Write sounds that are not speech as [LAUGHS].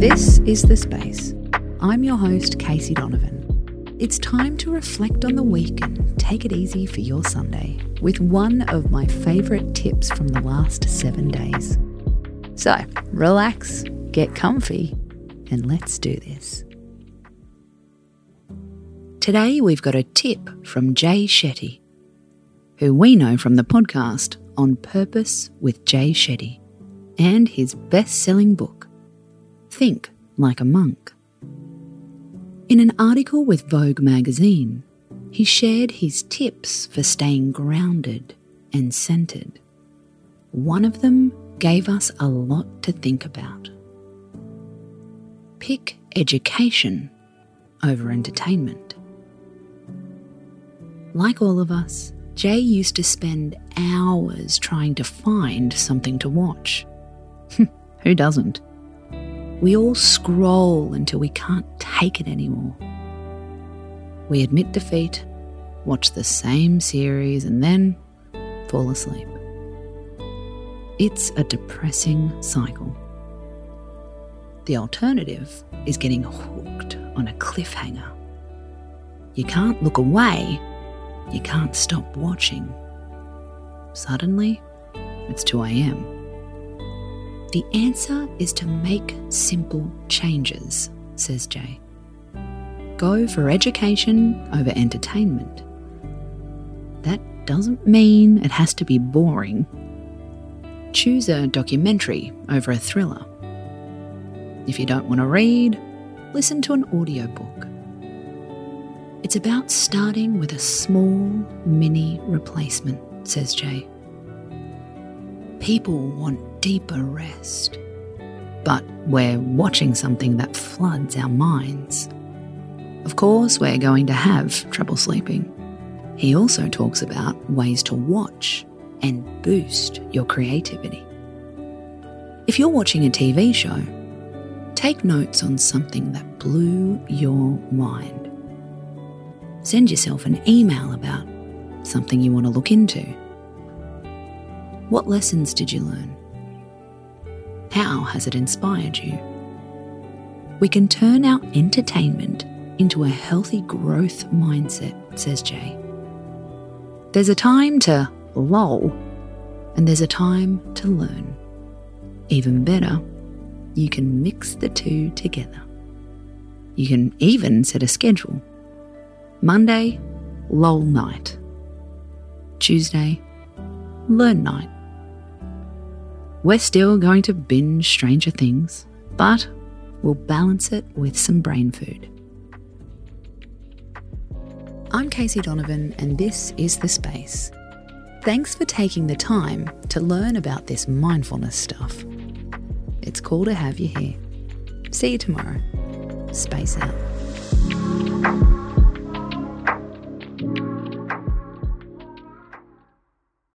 This is The Space. I'm your host, Casey Donovan. It's time to reflect on the week and take it easy for your Sunday with one of my favourite tips from the last seven days. So, relax, get comfy, and let's do this. Today, we've got a tip from Jay Shetty, who we know from the podcast On Purpose with Jay Shetty and his best selling book, Think Like a Monk. In an article with Vogue magazine, he shared his tips for staying grounded and centered. One of them gave us a lot to think about. Pick education over entertainment. Like all of us, Jay used to spend hours trying to find something to watch. [LAUGHS] Who doesn't? We all scroll until we can't take it anymore. We admit defeat, watch the same series, and then fall asleep. It's a depressing cycle. The alternative is getting hooked on a cliffhanger. You can't look away, you can't stop watching. Suddenly, it's 2 a.m. The answer is to make simple changes, says Jay. Go for education over entertainment. That doesn't mean it has to be boring. Choose a documentary over a thriller. If you don't want to read, listen to an audiobook. It's about starting with a small mini replacement, says Jay. People want deeper rest, but we're watching something that floods our minds. Of course, we're going to have trouble sleeping. He also talks about ways to watch and boost your creativity. If you're watching a TV show, take notes on something that blew your mind. Send yourself an email about something you want to look into. What lessons did you learn? How has it inspired you? We can turn our entertainment into a healthy growth mindset, says Jay. There's a time to lull, and there's a time to learn. Even better, you can mix the two together. You can even set a schedule. Monday, lull night. Tuesday, learn night. We're still going to binge Stranger Things, but we'll balance it with some brain food. I'm Casey Donovan, and this is The Space. Thanks for taking the time to learn about this mindfulness stuff. It's cool to have you here. See you tomorrow. Space out.